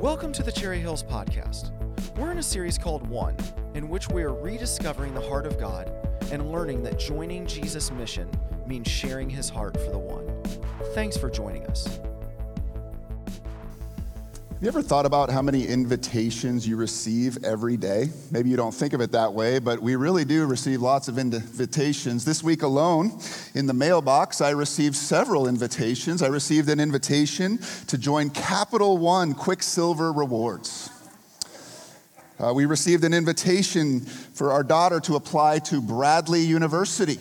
Welcome to the Cherry Hills Podcast. We're in a series called One, in which we are rediscovering the heart of God and learning that joining Jesus' mission means sharing his heart for the one. Thanks for joining us. Have you ever thought about how many invitations you receive every day? Maybe you don't think of it that way, but we really do receive lots of invitations. This week alone, in the mailbox, I received several invitations. I received an invitation to join Capital One Quicksilver Rewards. Uh, we received an invitation for our daughter to apply to Bradley University.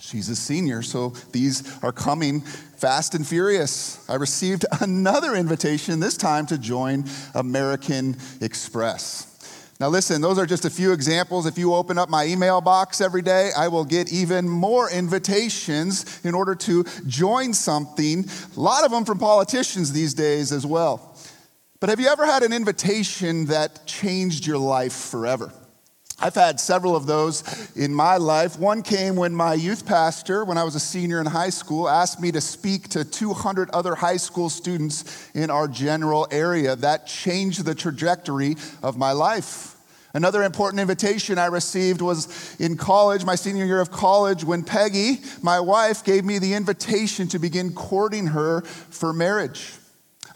She's a senior, so these are coming fast and furious. I received another invitation, this time to join American Express. Now, listen, those are just a few examples. If you open up my email box every day, I will get even more invitations in order to join something. A lot of them from politicians these days as well. But have you ever had an invitation that changed your life forever? I've had several of those in my life. One came when my youth pastor, when I was a senior in high school, asked me to speak to 200 other high school students in our general area. That changed the trajectory of my life. Another important invitation I received was in college, my senior year of college, when Peggy, my wife, gave me the invitation to begin courting her for marriage.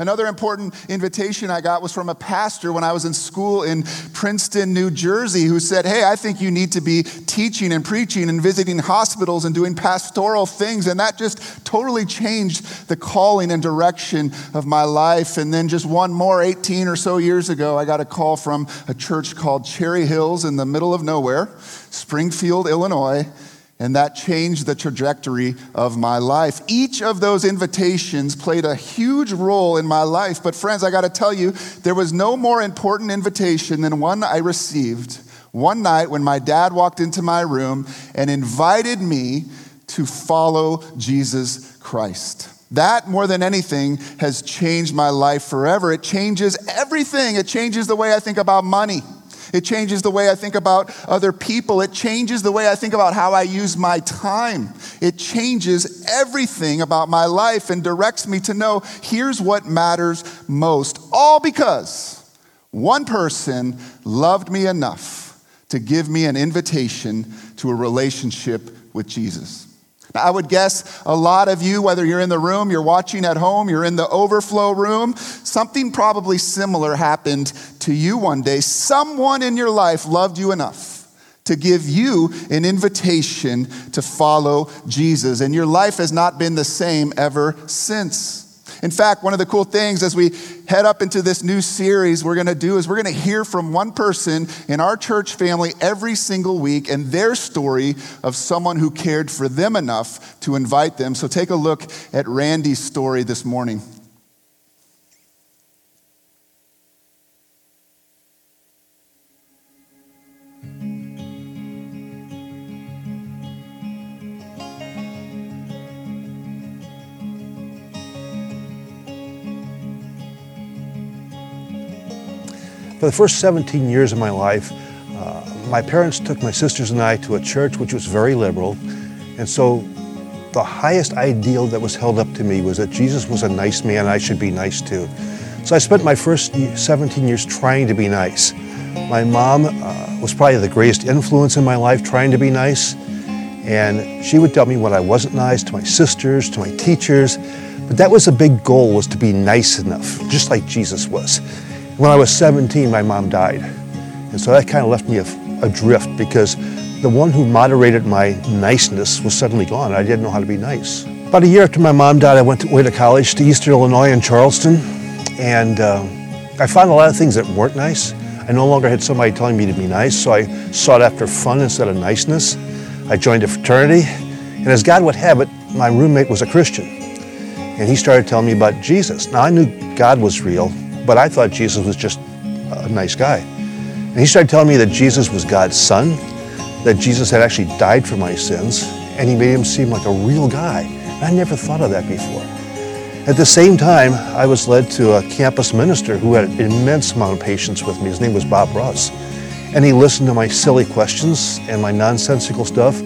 Another important invitation I got was from a pastor when I was in school in Princeton, New Jersey, who said, Hey, I think you need to be teaching and preaching and visiting hospitals and doing pastoral things. And that just totally changed the calling and direction of my life. And then just one more, 18 or so years ago, I got a call from a church called Cherry Hills in the middle of nowhere, Springfield, Illinois and that changed the trajectory of my life. Each of those invitations played a huge role in my life. But, friends, I got to tell you, there was no more important invitation than one I received one night when my dad walked into my room and invited me to follow Jesus Christ. That, more than anything, has changed my life forever. It changes everything. It changes the way I think about money. It changes the way I think about other people. It changes the way I think about how I use my time. It changes everything about my life and directs me to know here's what matters most. All because one person loved me enough to give me an invitation to a relationship with Jesus. I would guess a lot of you, whether you're in the room, you're watching at home, you're in the overflow room, something probably similar happened to you one day. Someone in your life loved you enough to give you an invitation to follow Jesus, and your life has not been the same ever since. In fact, one of the cool things as we head up into this new series we're going to do is we're going to hear from one person in our church family every single week and their story of someone who cared for them enough to invite them. So take a look at Randy's story this morning. For the first 17 years of my life, uh, my parents took my sisters and I to a church which was very liberal. And so the highest ideal that was held up to me was that Jesus was a nice man I should be nice too. So I spent my first 17 years trying to be nice. My mom uh, was probably the greatest influence in my life trying to be nice. And she would tell me when I wasn't nice to my sisters, to my teachers. But that was a big goal was to be nice enough, just like Jesus was. When I was 17, my mom died. And so that kind of left me adrift because the one who moderated my niceness was suddenly gone. I didn't know how to be nice. About a year after my mom died, I went away to college to Eastern Illinois in Charleston. And uh, I found a lot of things that weren't nice. I no longer had somebody telling me to be nice, so I sought after fun instead of niceness. I joined a fraternity, and as God would have it, my roommate was a Christian. And he started telling me about Jesus. Now, I knew God was real, but I thought Jesus was just a nice guy. And he started telling me that Jesus was God's son, that Jesus had actually died for my sins, and he made him seem like a real guy. And I never thought of that before. At the same time, I was led to a campus minister who had an immense amount of patience with me. His name was Bob Ross. And he listened to my silly questions and my nonsensical stuff.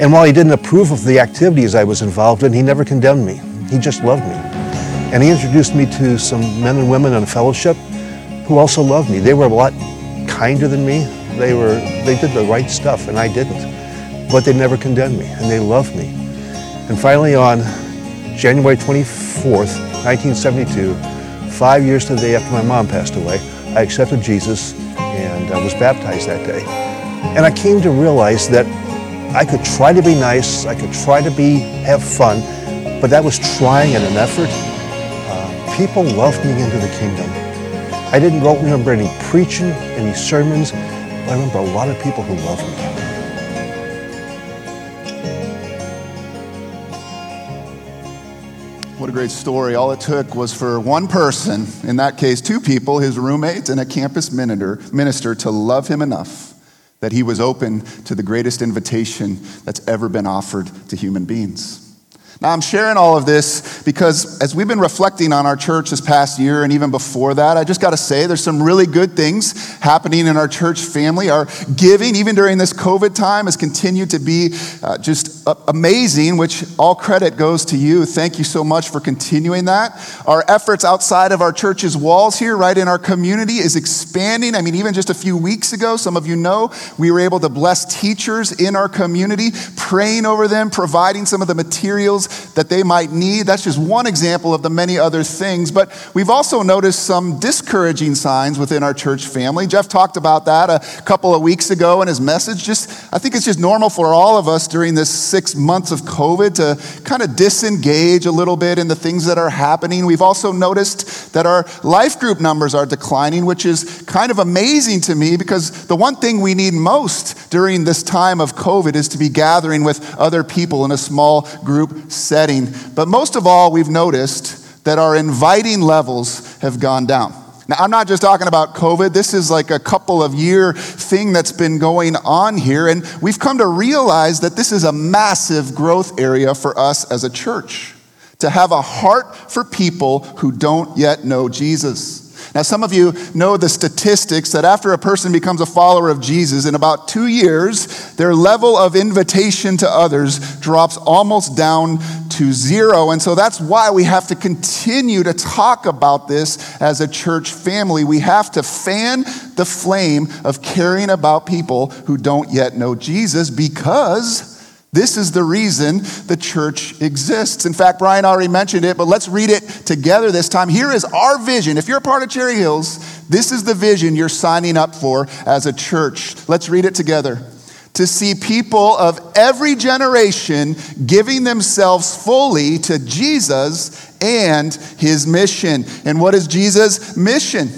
And while he didn't approve of the activities I was involved in, he never condemned me. He just loved me. And he introduced me to some men and women in a fellowship who also loved me. They were a lot kinder than me. They were they did the right stuff and I didn't. But they never condemned me and they loved me. And finally on January 24th, 1972, five years to the day after my mom passed away, I accepted Jesus and I was baptized that day. And I came to realize that I could try to be nice, I could try to be have fun, but that was trying and an effort. People loved me into the kingdom. I didn't remember any preaching, any sermons. but I remember a lot of people who loved me. What a great story. All it took was for one person, in that case, two people, his roommates and a campus minister, minister, to love him enough that he was open to the greatest invitation that's ever been offered to human beings. Now, I'm sharing all of this because as we've been reflecting on our church this past year and even before that, I just got to say there's some really good things happening in our church family. Our giving, even during this COVID time, has continued to be uh, just amazing, which all credit goes to you. Thank you so much for continuing that. Our efforts outside of our church's walls here, right in our community, is expanding. I mean, even just a few weeks ago, some of you know, we were able to bless teachers in our community, praying over them, providing some of the materials that they might need. That's just one example of the many other things. But we've also noticed some discouraging signs within our church family. Jeff talked about that a couple of weeks ago in his message. Just, I think it's just normal for all of us during this six months of COVID to kind of disengage a little bit in the things that are happening. We've also noticed that our life group numbers are declining, which is kind of amazing to me because the one thing we need most during this time of COVID is to be gathering with other people in a small group setting. But most of all, we've noticed that our inviting levels have gone down. Now, I'm not just talking about COVID. This is like a couple of year thing that's been going on here. And we've come to realize that this is a massive growth area for us as a church to have a heart for people who don't yet know Jesus. Now, some of you know the statistics that after a person becomes a follower of Jesus, in about two years, their level of invitation to others drops almost down to zero. And so that's why we have to continue to talk about this as a church family. We have to fan the flame of caring about people who don't yet know Jesus because this is the reason the church exists. In fact, Brian already mentioned it, but let's read it together this time. Here is our vision. If you're a part of Cherry Hills, this is the vision you're signing up for as a church. Let's read it together. To see people of every generation giving themselves fully to Jesus and his mission. And what is Jesus' mission?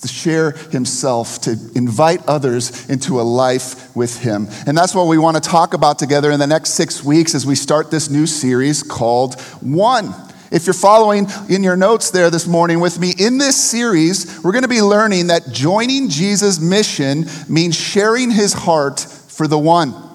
To share himself, to invite others into a life with him. And that's what we want to talk about together in the next six weeks as we start this new series called One. If you're following in your notes there this morning with me, in this series, we're going to be learning that joining Jesus' mission means sharing his heart for the one.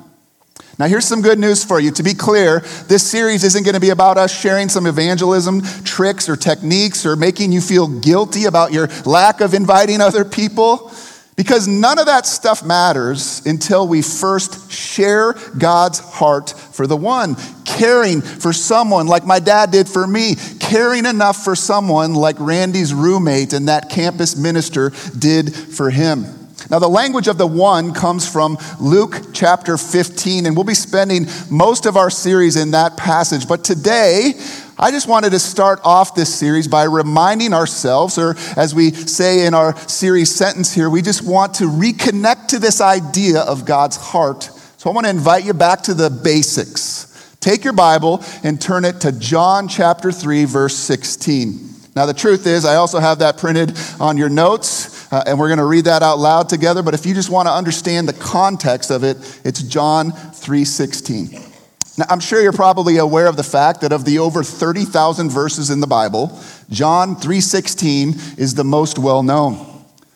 Now, here's some good news for you. To be clear, this series isn't going to be about us sharing some evangelism tricks or techniques or making you feel guilty about your lack of inviting other people. Because none of that stuff matters until we first share God's heart for the one, caring for someone like my dad did for me, caring enough for someone like Randy's roommate and that campus minister did for him. Now, the language of the one comes from Luke chapter 15, and we'll be spending most of our series in that passage. But today, I just wanted to start off this series by reminding ourselves, or as we say in our series sentence here, we just want to reconnect to this idea of God's heart. So I want to invite you back to the basics. Take your Bible and turn it to John chapter 3, verse 16. Now, the truth is, I also have that printed on your notes. Uh, and we're going to read that out loud together. But if you just want to understand the context of it, it's John 3:16. Now, I'm sure you're probably aware of the fact that of the over 30,000 verses in the Bible, John 3:16 is the most well known.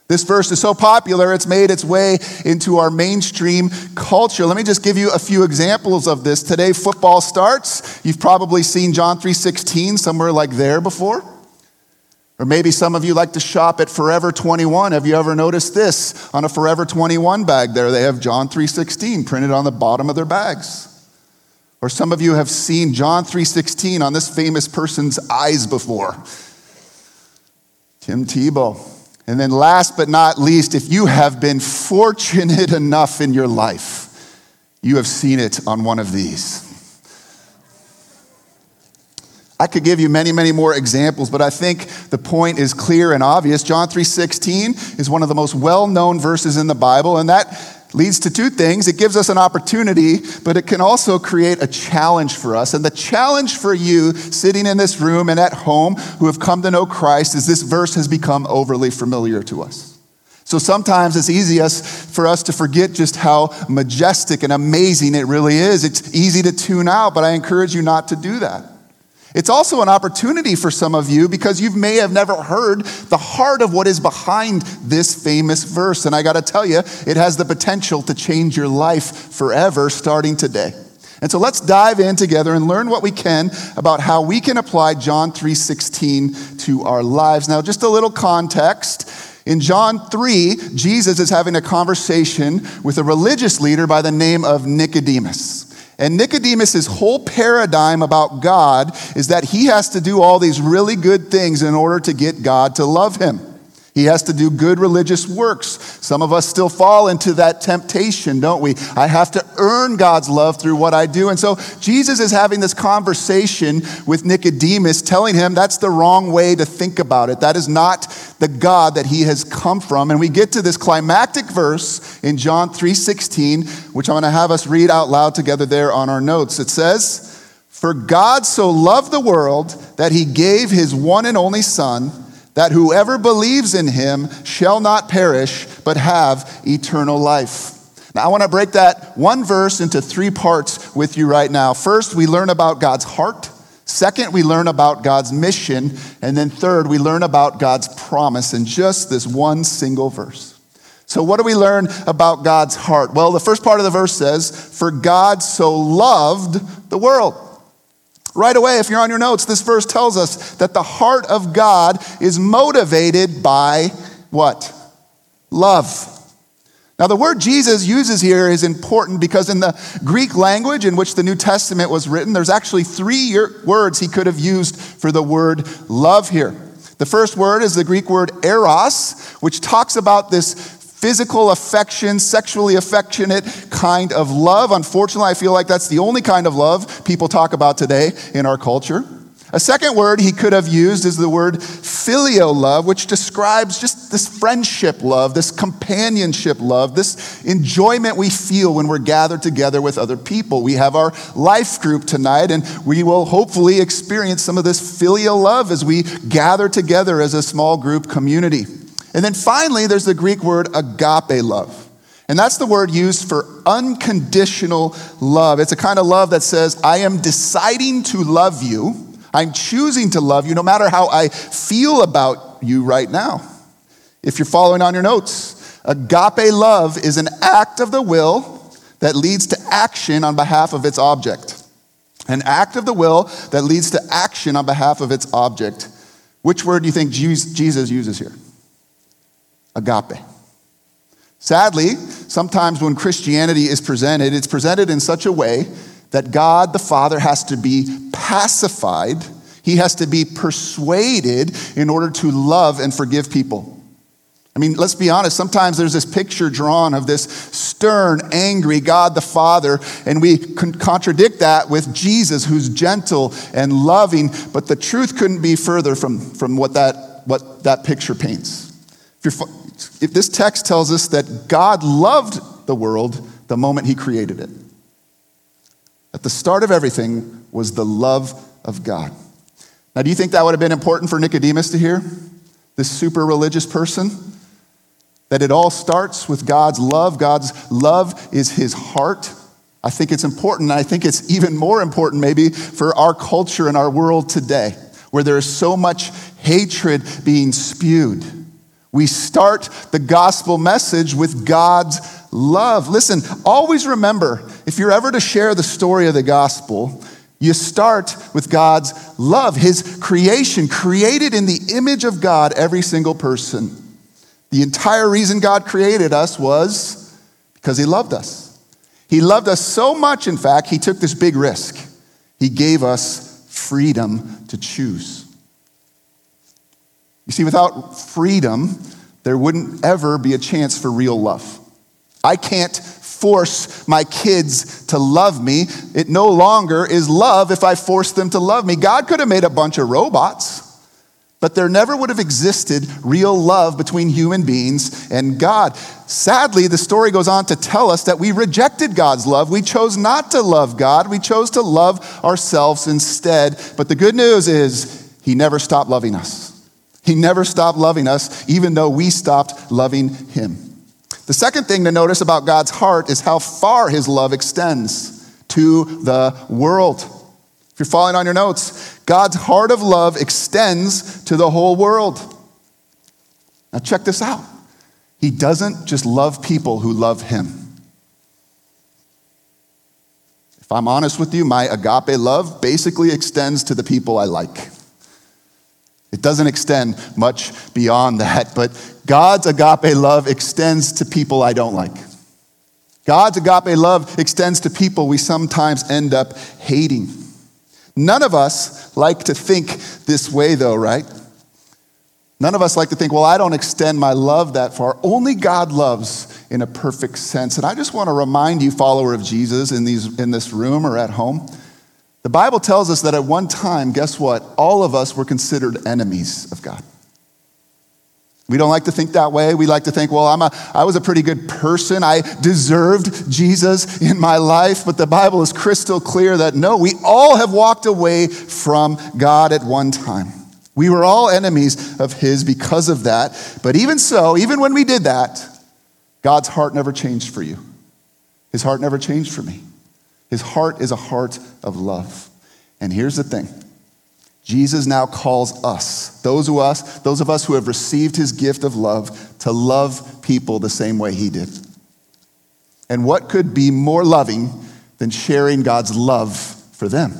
This verse is so popular, it's made its way into our mainstream culture. Let me just give you a few examples of this. Today football starts. You've probably seen John 3:16 somewhere like there before. Or maybe some of you like to shop at Forever 21. Have you ever noticed this on a Forever 21 bag there? They have John 3:16 printed on the bottom of their bags. Or some of you have seen John 3:16 on this famous person's eyes before. Tim Tebow. And then last but not least, if you have been fortunate enough in your life, you have seen it on one of these. I could give you many, many more examples, but I think the point is clear and obvious. John 3:16 is one of the most well-known verses in the Bible, and that leads to two things. It gives us an opportunity, but it can also create a challenge for us. And the challenge for you sitting in this room and at home who have come to know Christ is this verse has become overly familiar to us. So sometimes it's easy for us to forget just how majestic and amazing it really is. It's easy to tune out, but I encourage you not to do that. It's also an opportunity for some of you because you may have never heard the heart of what is behind this famous verse. And I got to tell you, it has the potential to change your life forever starting today. And so let's dive in together and learn what we can about how we can apply John 3:16 to our lives. Now, just a little context. In John 3, Jesus is having a conversation with a religious leader by the name of Nicodemus. And Nicodemus' whole paradigm about God is that he has to do all these really good things in order to get God to love him. He has to do good religious works. Some of us still fall into that temptation, don't we? I have to earn God's love through what I do. And so Jesus is having this conversation with Nicodemus, telling him that's the wrong way to think about it. That is not the God that he has come from. And we get to this climactic verse in John 3:16, which I'm going to have us read out loud together there on our notes. It says, "For God so loved the world that he gave his one and only son, that whoever believes in him shall not perish, but have eternal life. Now, I want to break that one verse into three parts with you right now. First, we learn about God's heart. Second, we learn about God's mission. And then third, we learn about God's promise in just this one single verse. So, what do we learn about God's heart? Well, the first part of the verse says, For God so loved the world. Right away, if you're on your notes, this verse tells us that the heart of God is motivated by what? Love. Now, the word Jesus uses here is important because in the Greek language in which the New Testament was written, there's actually three words he could have used for the word love here. The first word is the Greek word eros, which talks about this physical affection, sexually affectionate kind of love. Unfortunately, I feel like that's the only kind of love people talk about today in our culture. A second word he could have used is the word filial love, which describes just this friendship love, this companionship love, this enjoyment we feel when we're gathered together with other people. We have our life group tonight, and we will hopefully experience some of this filial love as we gather together as a small group community. And then finally, there's the Greek word agape love. And that's the word used for unconditional love. It's a kind of love that says, I am deciding to love you. I'm choosing to love you no matter how I feel about you right now. If you're following on your notes, agape love is an act of the will that leads to action on behalf of its object. An act of the will that leads to action on behalf of its object. Which word do you think Jesus uses here? Agape. Sadly, sometimes when Christianity is presented, it's presented in such a way that God the Father has to be pacified, he has to be persuaded in order to love and forgive people. I mean, let's be honest, sometimes there's this picture drawn of this stern, angry God the Father, and we contradict that with Jesus, who's gentle and loving, but the truth couldn't be further from, from what, that, what that picture paints. If, if this text tells us that God loved the world the moment he created it. At the start of everything was the love of God. Now, do you think that would have been important for Nicodemus to hear? This super religious person? That it all starts with God's love. God's love is his heart. I think it's important. And I think it's even more important, maybe, for our culture and our world today, where there is so much hatred being spewed. We start the gospel message with God's love. Listen, always remember if you're ever to share the story of the gospel, you start with God's love, His creation, created in the image of God, every single person. The entire reason God created us was because He loved us. He loved us so much, in fact, he took this big risk. He gave us freedom to choose. You see, without freedom, there wouldn't ever be a chance for real love. I can't force my kids to love me. It no longer is love if I force them to love me. God could have made a bunch of robots. But there never would have existed real love between human beings and God. Sadly, the story goes on to tell us that we rejected God's love. We chose not to love God, we chose to love ourselves instead. But the good news is, He never stopped loving us. He never stopped loving us, even though we stopped loving Him. The second thing to notice about God's heart is how far His love extends to the world. If you're following on your notes, God's heart of love extends to the whole world. Now, check this out. He doesn't just love people who love Him. If I'm honest with you, my agape love basically extends to the people I like. It doesn't extend much beyond that, but God's agape love extends to people I don't like. God's agape love extends to people we sometimes end up hating. None of us like to think this way, though, right? None of us like to think, well, I don't extend my love that far. Only God loves in a perfect sense. And I just want to remind you, follower of Jesus, in, these, in this room or at home, the Bible tells us that at one time, guess what? All of us were considered enemies of God. We don't like to think that way. We like to think, well, I'm a, I was a pretty good person. I deserved Jesus in my life. But the Bible is crystal clear that no, we all have walked away from God at one time. We were all enemies of His because of that. But even so, even when we did that, God's heart never changed for you. His heart never changed for me. His heart is a heart of love. And here's the thing Jesus now calls us, those of us, those of us who have received his gift of love, to love people the same way he did. And what could be more loving than sharing God's love for them?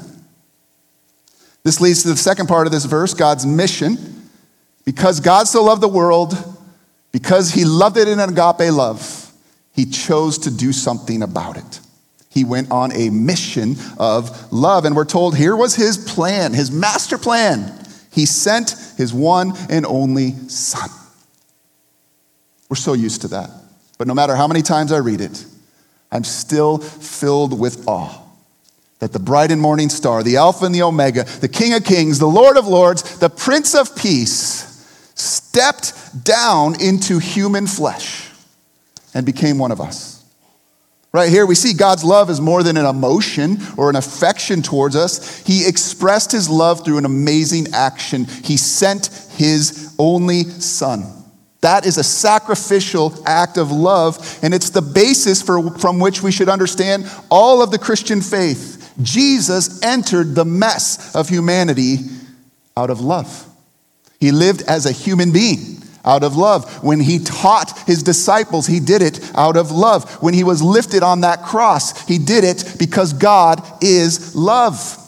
This leads to the second part of this verse God's mission. Because God so loved the world, because he loved it in an agape love, he chose to do something about it. He went on a mission of love. And we're told here was his plan, his master plan. He sent his one and only son. We're so used to that. But no matter how many times I read it, I'm still filled with awe that the bright and morning star, the Alpha and the Omega, the King of Kings, the Lord of Lords, the Prince of Peace, stepped down into human flesh and became one of us. Right here, we see God's love is more than an emotion or an affection towards us. He expressed his love through an amazing action. He sent his only son. That is a sacrificial act of love, and it's the basis for, from which we should understand all of the Christian faith. Jesus entered the mess of humanity out of love. He lived as a human being out of love. When he taught his disciples, he did it out of love. When he was lifted on that cross, he did it because God is love.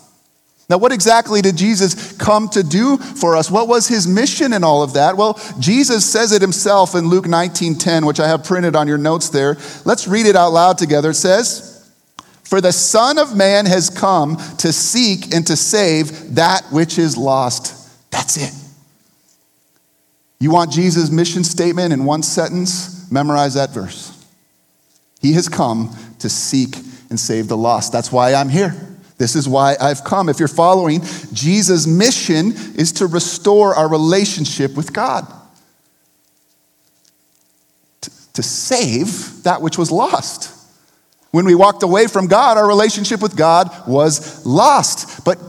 Now, what exactly did Jesus come to do for us? What was his mission in all of that? Well, Jesus says it himself in Luke 19 10, which I have printed on your notes there. Let's read it out loud together. It says, For the Son of Man has come to seek and to save that which is lost. That's it. You want Jesus' mission statement in one sentence? Memorize that verse. He has come to seek and save the lost. That's why I'm here. This is why I've come. If you're following, Jesus' mission is to restore our relationship with God, to, to save that which was lost. When we walked away from God, our relationship with God was lost. But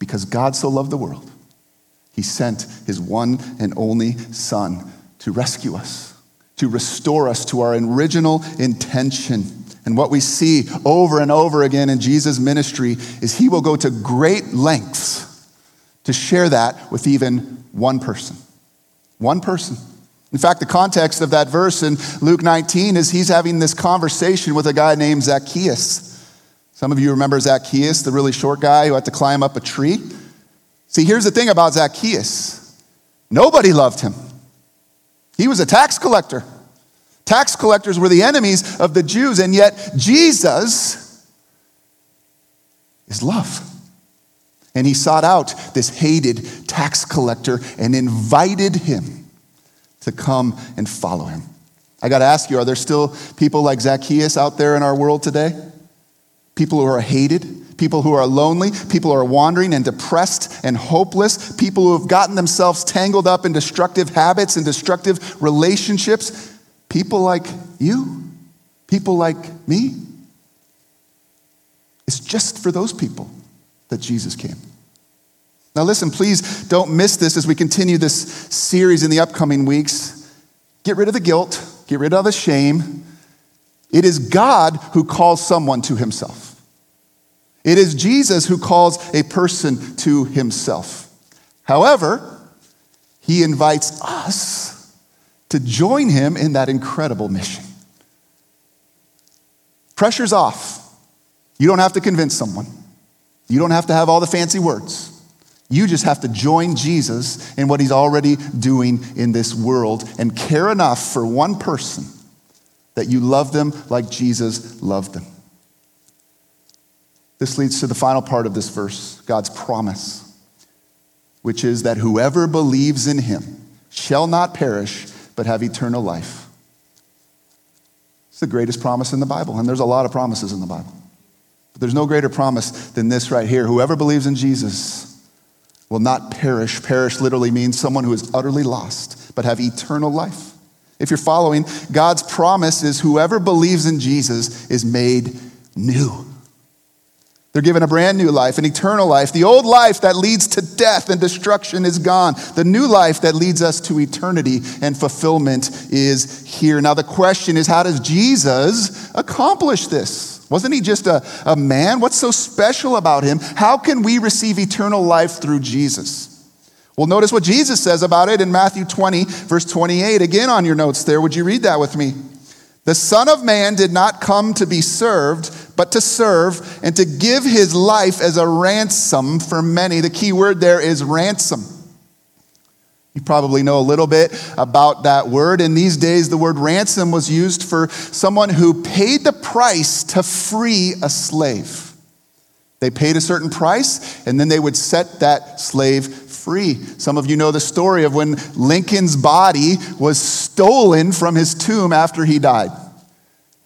because God so loved the world, he sent his one and only Son to rescue us, to restore us to our original intention. And what we see over and over again in Jesus' ministry is he will go to great lengths to share that with even one person. One person. In fact, the context of that verse in Luke 19 is he's having this conversation with a guy named Zacchaeus. Some of you remember Zacchaeus, the really short guy who had to climb up a tree. See, here's the thing about Zacchaeus nobody loved him. He was a tax collector. Tax collectors were the enemies of the Jews, and yet Jesus is love. And he sought out this hated tax collector and invited him to come and follow him. I got to ask you, are there still people like Zacchaeus out there in our world today? People who are hated, people who are lonely, people who are wandering and depressed and hopeless, people who have gotten themselves tangled up in destructive habits and destructive relationships, people like you, people like me. It's just for those people that Jesus came. Now, listen, please don't miss this as we continue this series in the upcoming weeks. Get rid of the guilt, get rid of the shame. It is God who calls someone to himself. It is Jesus who calls a person to himself. However, he invites us to join him in that incredible mission. Pressure's off. You don't have to convince someone, you don't have to have all the fancy words. You just have to join Jesus in what he's already doing in this world and care enough for one person that you love them like Jesus loved them. This leads to the final part of this verse God's promise, which is that whoever believes in him shall not perish but have eternal life. It's the greatest promise in the Bible, and there's a lot of promises in the Bible. But there's no greater promise than this right here. Whoever believes in Jesus will not perish. Perish literally means someone who is utterly lost, but have eternal life. If you're following, God's promise is whoever believes in Jesus is made new. They're given a brand new life, an eternal life. The old life that leads to death and destruction is gone. The new life that leads us to eternity and fulfillment is here. Now, the question is how does Jesus accomplish this? Wasn't he just a, a man? What's so special about him? How can we receive eternal life through Jesus? Well, notice what Jesus says about it in Matthew 20, verse 28. Again, on your notes there, would you read that with me? The Son of Man did not come to be served, but to serve and to give his life as a ransom for many. The key word there is ransom. You probably know a little bit about that word. In these days, the word ransom was used for someone who paid the price to free a slave. They paid a certain price, and then they would set that slave free. Some of you know the story of when Lincoln's body was stolen from his tomb after he died.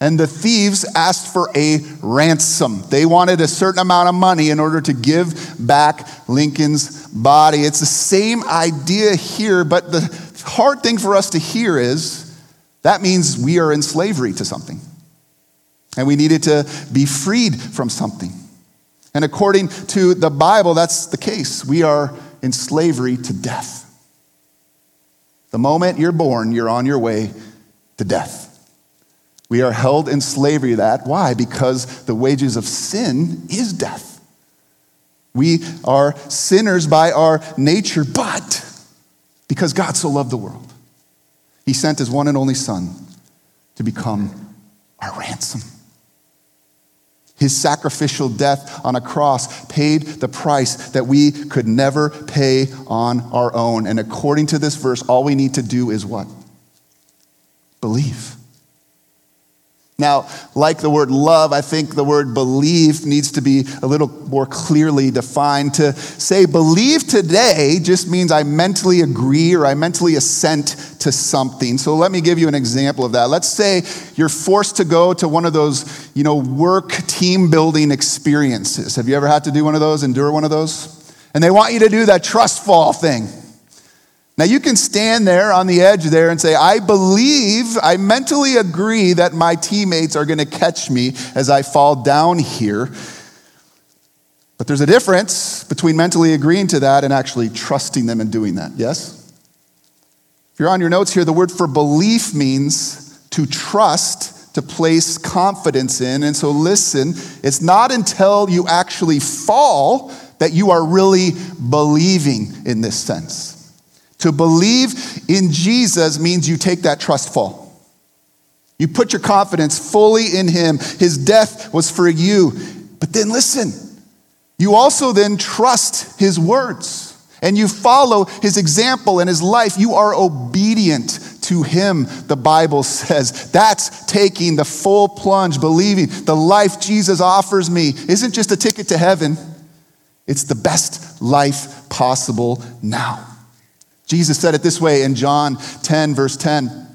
And the thieves asked for a ransom. They wanted a certain amount of money in order to give back Lincoln's body. It's the same idea here, but the hard thing for us to hear is that means we are in slavery to something. And we needed to be freed from something. And according to the Bible, that's the case. We are in slavery to death. The moment you're born, you're on your way to death. We are held in slavery that. Why? Because the wages of sin is death. We are sinners by our nature, but because God so loved the world, He sent His one and only Son to become our ransom. His sacrificial death on a cross paid the price that we could never pay on our own. And according to this verse, all we need to do is what? Believe. Now, like the word love, I think the word believe needs to be a little more clearly defined. To say believe today just means I mentally agree or I mentally assent to something. So let me give you an example of that. Let's say you're forced to go to one of those, you know, work team building experiences. Have you ever had to do one of those, endure one of those? And they want you to do that trust fall thing. Now, you can stand there on the edge there and say, I believe, I mentally agree that my teammates are going to catch me as I fall down here. But there's a difference between mentally agreeing to that and actually trusting them and doing that. Yes? If you're on your notes here, the word for belief means to trust, to place confidence in. And so listen, it's not until you actually fall that you are really believing in this sense. To believe in Jesus means you take that trust fall. You put your confidence fully in Him. His death was for you. But then listen, you also then trust His words and you follow His example and His life. You are obedient to Him, the Bible says. That's taking the full plunge, believing the life Jesus offers me isn't just a ticket to heaven, it's the best life possible now. Jesus said it this way in John 10, verse 10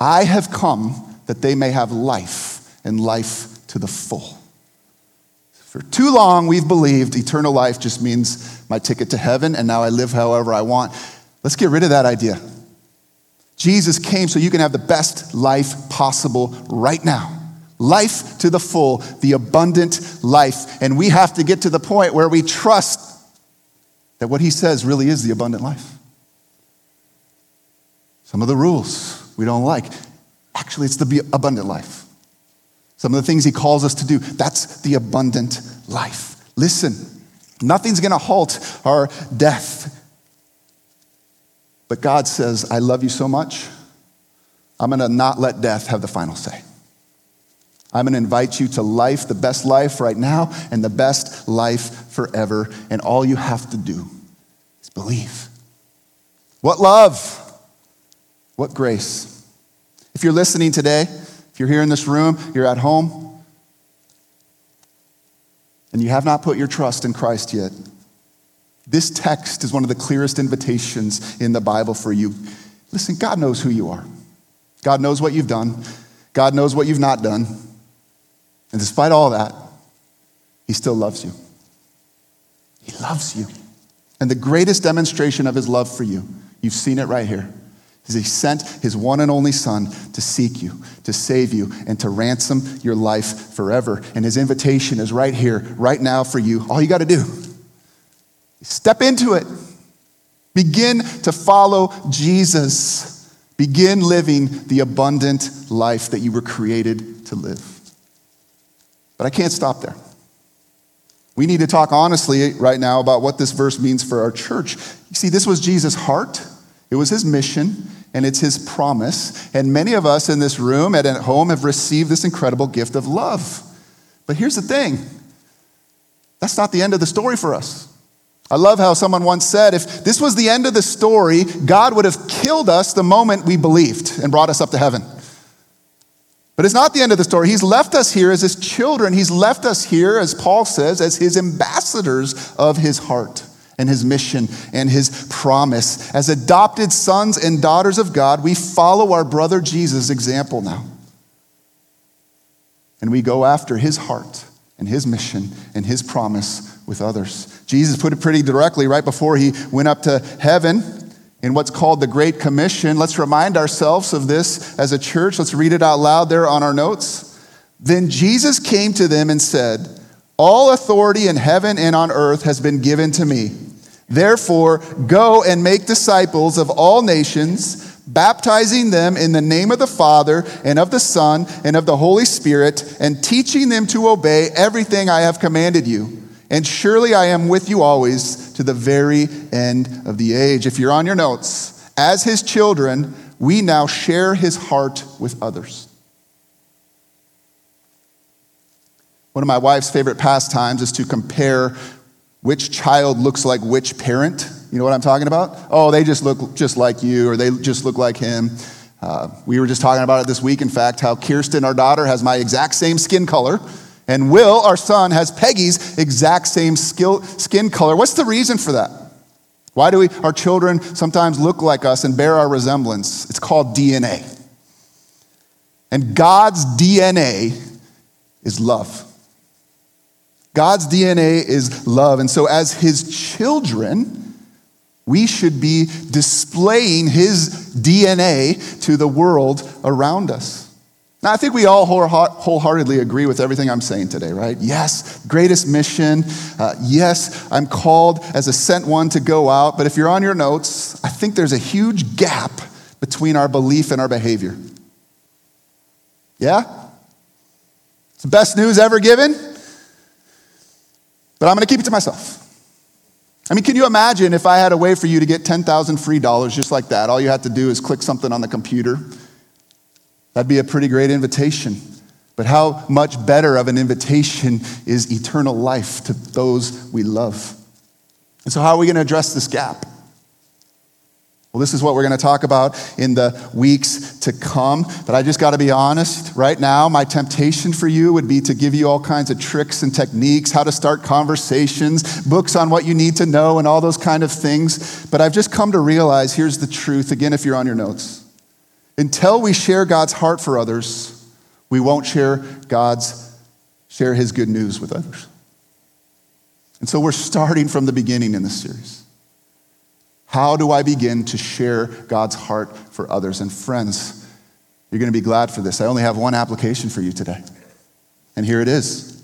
I have come that they may have life and life to the full. For too long, we've believed eternal life just means my ticket to heaven, and now I live however I want. Let's get rid of that idea. Jesus came so you can have the best life possible right now. Life to the full, the abundant life. And we have to get to the point where we trust that what he says really is the abundant life. Some of the rules we don't like. Actually, it's the abundant life. Some of the things he calls us to do, that's the abundant life. Listen, nothing's going to halt our death. But God says, I love you so much, I'm going to not let death have the final say. I'm going to invite you to life, the best life right now, and the best life forever. And all you have to do is believe. What love! What grace. If you're listening today, if you're here in this room, you're at home, and you have not put your trust in Christ yet, this text is one of the clearest invitations in the Bible for you. Listen, God knows who you are. God knows what you've done. God knows what you've not done. And despite all that, He still loves you. He loves you. And the greatest demonstration of His love for you, you've seen it right here is he sent his one and only son to seek you, to save you, and to ransom your life forever. And his invitation is right here, right now for you. All you got to do step into it. Begin to follow Jesus. Begin living the abundant life that you were created to live. But I can't stop there. We need to talk honestly right now about what this verse means for our church. You see, this was Jesus' heart. It was his mission and it's his promise. And many of us in this room and at home have received this incredible gift of love. But here's the thing that's not the end of the story for us. I love how someone once said if this was the end of the story, God would have killed us the moment we believed and brought us up to heaven. But it's not the end of the story. He's left us here as his children. He's left us here, as Paul says, as his ambassadors of his heart and his mission and his promise. As adopted sons and daughters of God, we follow our brother Jesus' example now. And we go after his heart and his mission and his promise with others. Jesus put it pretty directly right before he went up to heaven in what's called the Great Commission. Let's remind ourselves of this as a church. Let's read it out loud there on our notes. Then Jesus came to them and said, All authority in heaven and on earth has been given to me. Therefore, go and make disciples of all nations, baptizing them in the name of the Father and of the Son and of the Holy Spirit, and teaching them to obey everything I have commanded you. And surely I am with you always to the very end of the age. If you're on your notes, as his children, we now share his heart with others. One of my wife's favorite pastimes is to compare which child looks like which parent. You know what I'm talking about? Oh, they just look just like you, or they just look like him. Uh, we were just talking about it this week, in fact, how Kirsten, our daughter, has my exact same skin color, and Will, our son, has Peggy's exact same skill, skin color. What's the reason for that? Why do we, our children sometimes look like us and bear our resemblance? It's called DNA. And God's DNA is love. God's DNA is love. And so, as his children, we should be displaying his DNA to the world around us. Now, I think we all wholeheartedly agree with everything I'm saying today, right? Yes, greatest mission. Uh, yes, I'm called as a sent one to go out. But if you're on your notes, I think there's a huge gap between our belief and our behavior. Yeah? It's the best news ever given. But I'm going to keep it to myself. I mean, can you imagine if I had a way for you to get 10,000 free dollars just like that? All you had to do is click something on the computer. That'd be a pretty great invitation. But how much better of an invitation is eternal life to those we love? And so, how are we going to address this gap? Well, this is what we're going to talk about in the weeks to come. But I just got to be honest. Right now, my temptation for you would be to give you all kinds of tricks and techniques, how to start conversations, books on what you need to know, and all those kind of things. But I've just come to realize here's the truth. Again, if you're on your notes, until we share God's heart for others, we won't share God's share His good news with others. And so we're starting from the beginning in this series. How do I begin to share God's heart for others? And friends, you're going to be glad for this. I only have one application for you today. And here it is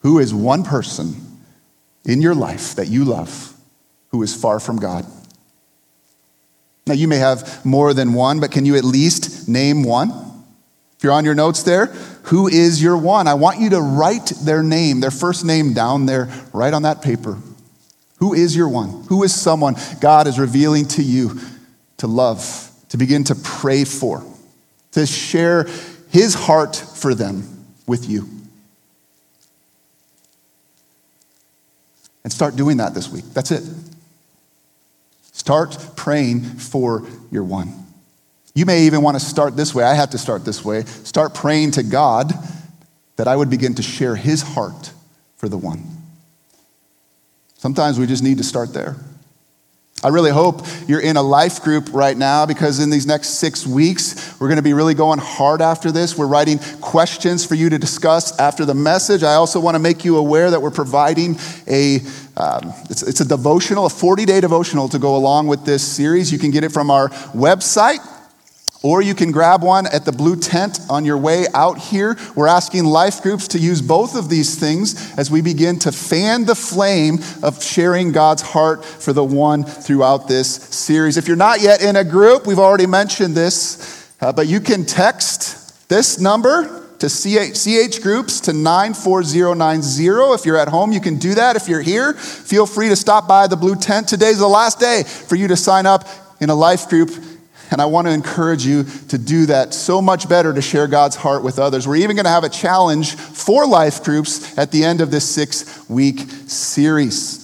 Who is one person in your life that you love who is far from God? Now, you may have more than one, but can you at least name one? If you're on your notes there, who is your one? I want you to write their name, their first name down there, right on that paper. Who is your one? Who is someone God is revealing to you to love, to begin to pray for, to share his heart for them with you? And start doing that this week. That's it. Start praying for your one. You may even want to start this way. I have to start this way. Start praying to God that I would begin to share his heart for the one. Sometimes we just need to start there. I really hope you're in a life group right now because in these next six weeks, we're going to be really going hard after this. We're writing questions for you to discuss after the message. I also want to make you aware that we're providing a um, it's, it's a devotional, a 40 day devotional to go along with this series. You can get it from our website or you can grab one at the blue tent on your way out here. We're asking life groups to use both of these things as we begin to fan the flame of sharing God's heart for the one throughout this series. If you're not yet in a group, we've already mentioned this, uh, but you can text this number to CH, CH groups to 94090. If you're at home, you can do that. If you're here, feel free to stop by the blue tent. Today's the last day for you to sign up in a life group and I want to encourage you to do that so much better to share God's heart with others. We're even going to have a challenge for life groups at the end of this six week series.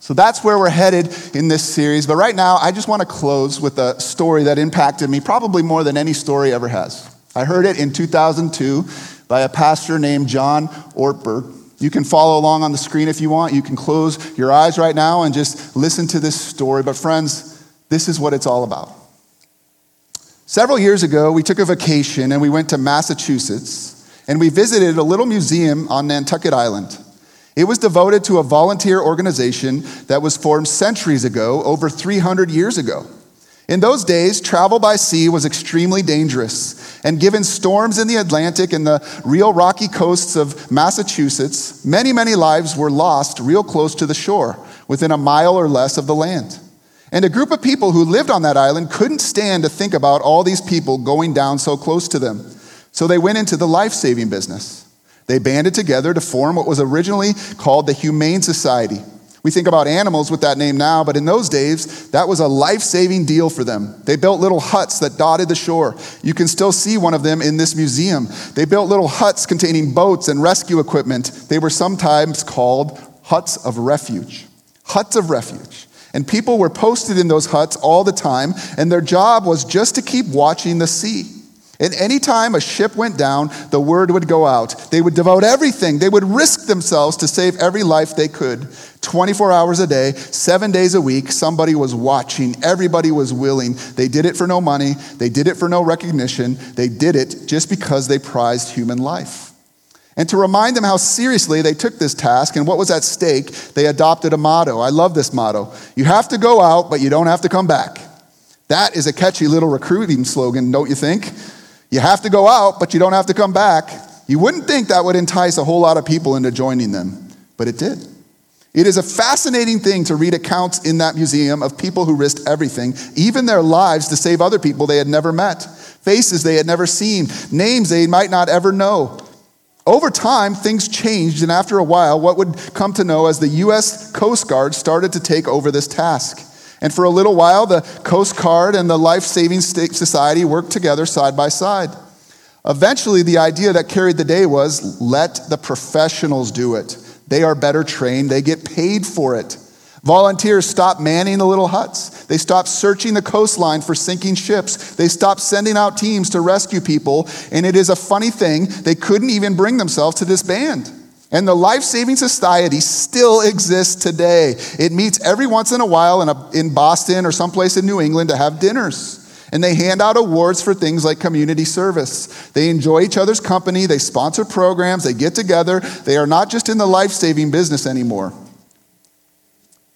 So that's where we're headed in this series. But right now, I just want to close with a story that impacted me probably more than any story ever has. I heard it in 2002 by a pastor named John Ortberg. You can follow along on the screen if you want. You can close your eyes right now and just listen to this story. But, friends, this is what it's all about. Several years ago, we took a vacation and we went to Massachusetts and we visited a little museum on Nantucket Island. It was devoted to a volunteer organization that was formed centuries ago, over 300 years ago. In those days, travel by sea was extremely dangerous, and given storms in the Atlantic and the real rocky coasts of Massachusetts, many, many lives were lost real close to the shore, within a mile or less of the land. And a group of people who lived on that island couldn't stand to think about all these people going down so close to them. So they went into the life saving business. They banded together to form what was originally called the Humane Society. We think about animals with that name now, but in those days, that was a life saving deal for them. They built little huts that dotted the shore. You can still see one of them in this museum. They built little huts containing boats and rescue equipment. They were sometimes called huts of refuge. Huts of refuge. And people were posted in those huts all the time, and their job was just to keep watching the sea. And anytime a ship went down, the word would go out. They would devote everything. They would risk themselves to save every life they could. 24 hours a day, seven days a week, somebody was watching. Everybody was willing. They did it for no money. They did it for no recognition. They did it just because they prized human life. And to remind them how seriously they took this task and what was at stake, they adopted a motto. I love this motto You have to go out, but you don't have to come back. That is a catchy little recruiting slogan, don't you think? You have to go out, but you don't have to come back. You wouldn't think that would entice a whole lot of people into joining them, but it did. It is a fascinating thing to read accounts in that museum of people who risked everything, even their lives, to save other people they had never met, faces they had never seen, names they might not ever know. Over time, things changed, and after a while, what would come to know as the U.S. Coast Guard started to take over this task. And for a little while, the Coast Guard and the Life Saving Society worked together side by side. Eventually, the idea that carried the day was let the professionals do it. They are better trained, they get paid for it. Volunteers stop manning the little huts. They stop searching the coastline for sinking ships. They stop sending out teams to rescue people. And it is a funny thing, they couldn't even bring themselves to disband. And the Life Saving Society still exists today. It meets every once in a while in, a, in Boston or someplace in New England to have dinners. And they hand out awards for things like community service. They enjoy each other's company, they sponsor programs, they get together. They are not just in the life saving business anymore.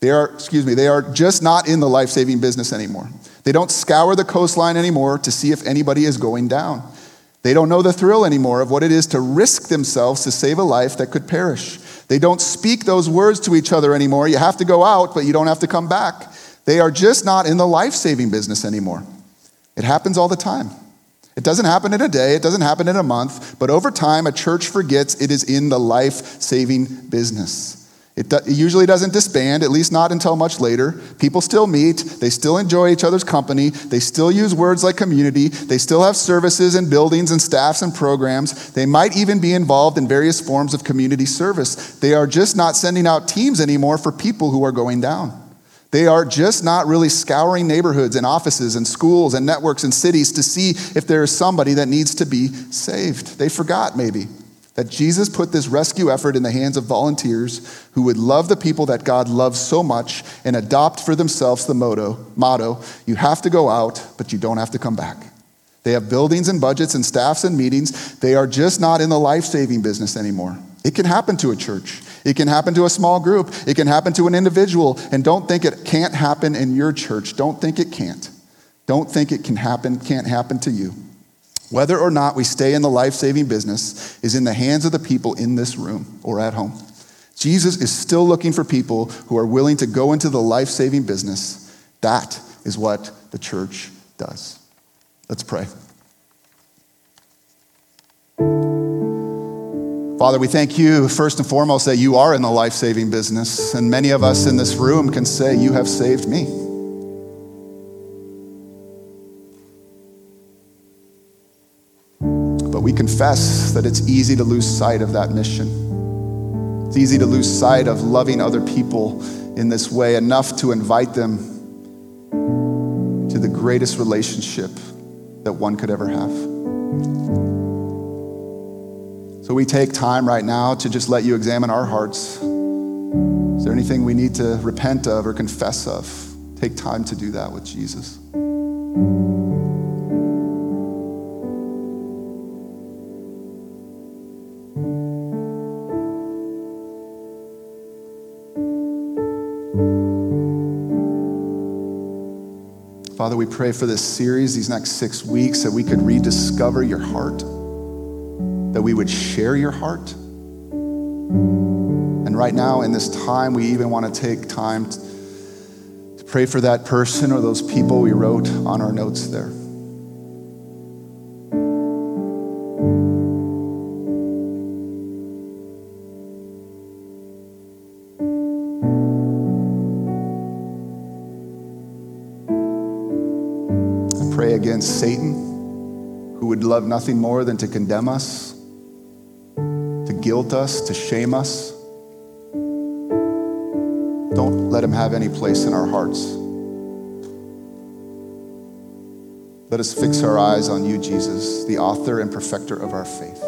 They are, excuse me, they are just not in the life saving business anymore. They don't scour the coastline anymore to see if anybody is going down. They don't know the thrill anymore of what it is to risk themselves to save a life that could perish. They don't speak those words to each other anymore. You have to go out, but you don't have to come back. They are just not in the life saving business anymore. It happens all the time. It doesn't happen in a day, it doesn't happen in a month, but over time, a church forgets it is in the life saving business. It, do, it, usually doesn't disband, at least not until much later. People still meet, they still enjoy each other's company, they still use words like community, they still have services and buildings and staffs and programs. They might even be involved in various forms of community service. They are just not sending out teams anymore for people who are going down. They are just not really scouring neighborhoods and offices and schools and networks and cities to see if there is somebody that needs to be saved. They forgot, maybe, that Jesus put this rescue effort in the hands of volunteers who would love the people that God loves so much and adopt for themselves the motto, motto you have to go out, but you don't have to come back. They have buildings and budgets and staffs and meetings. They are just not in the life saving business anymore. It can happen to a church. It can happen to a small group. It can happen to an individual. And don't think it can't happen in your church. Don't think it can't. Don't think it can happen, can't happen to you. Whether or not we stay in the life saving business is in the hands of the people in this room or at home. Jesus is still looking for people who are willing to go into the life saving business. That is what the church does. Let's pray. Father, we thank you first and foremost that you are in the life saving business, and many of us in this room can say, You have saved me. Confess that it's easy to lose sight of that mission. It's easy to lose sight of loving other people in this way enough to invite them to the greatest relationship that one could ever have. So we take time right now to just let you examine our hearts. Is there anything we need to repent of or confess of? Take time to do that with Jesus. Pray for this series, these next six weeks, that we could rediscover your heart that we would share your heart. And right now, in this time, we even want to take time to pray for that person or those people we wrote on our notes there. Love nothing more than to condemn us to guilt us, to shame us. Don't let him have any place in our hearts. Let us fix our eyes on you, Jesus, the author and perfecter of our faith.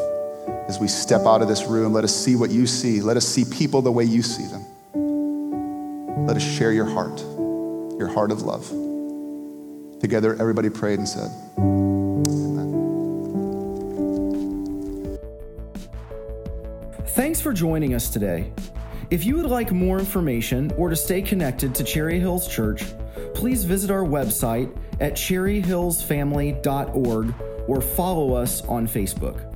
As we step out of this room, let us see what you see. Let us see people the way you see them. Let us share your heart, your heart of love. Together, everybody prayed and said, Thanks for joining us today. If you would like more information or to stay connected to Cherry Hills Church, please visit our website at cherryhillsfamily.org or follow us on Facebook.